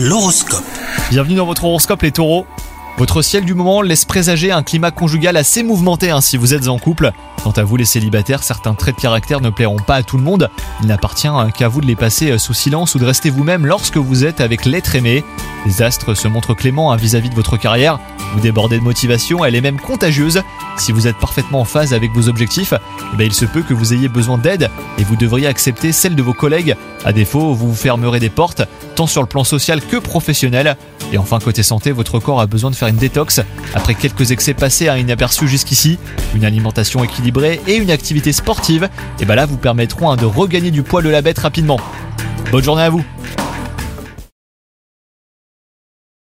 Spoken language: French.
L'horoscope. Bienvenue dans votre horoscope les taureaux. Votre ciel du moment laisse présager un climat conjugal assez mouvementé hein, si vous êtes en couple. Quant à vous les célibataires, certains traits de caractère ne plairont pas à tout le monde. Il n'appartient hein, qu'à vous de les passer euh, sous silence ou de rester vous-même lorsque vous êtes avec l'être aimé. Les astres se montrent cléments hein, vis-à-vis de votre carrière. Vous débordez de motivation, elle est même contagieuse. Si vous êtes parfaitement en phase avec vos objectifs, eh ben, il se peut que vous ayez besoin d'aide et vous devriez accepter celle de vos collègues. À défaut, vous vous fermerez des portes, tant sur le plan social que professionnel. Et enfin, côté santé, votre corps a besoin de faire une détox. Après quelques excès passés à inaperçus jusqu'ici, une alimentation équilibrée et une activité sportive, et ben là vous permettront hein, de regagner du poil de la bête rapidement. Bonne journée à vous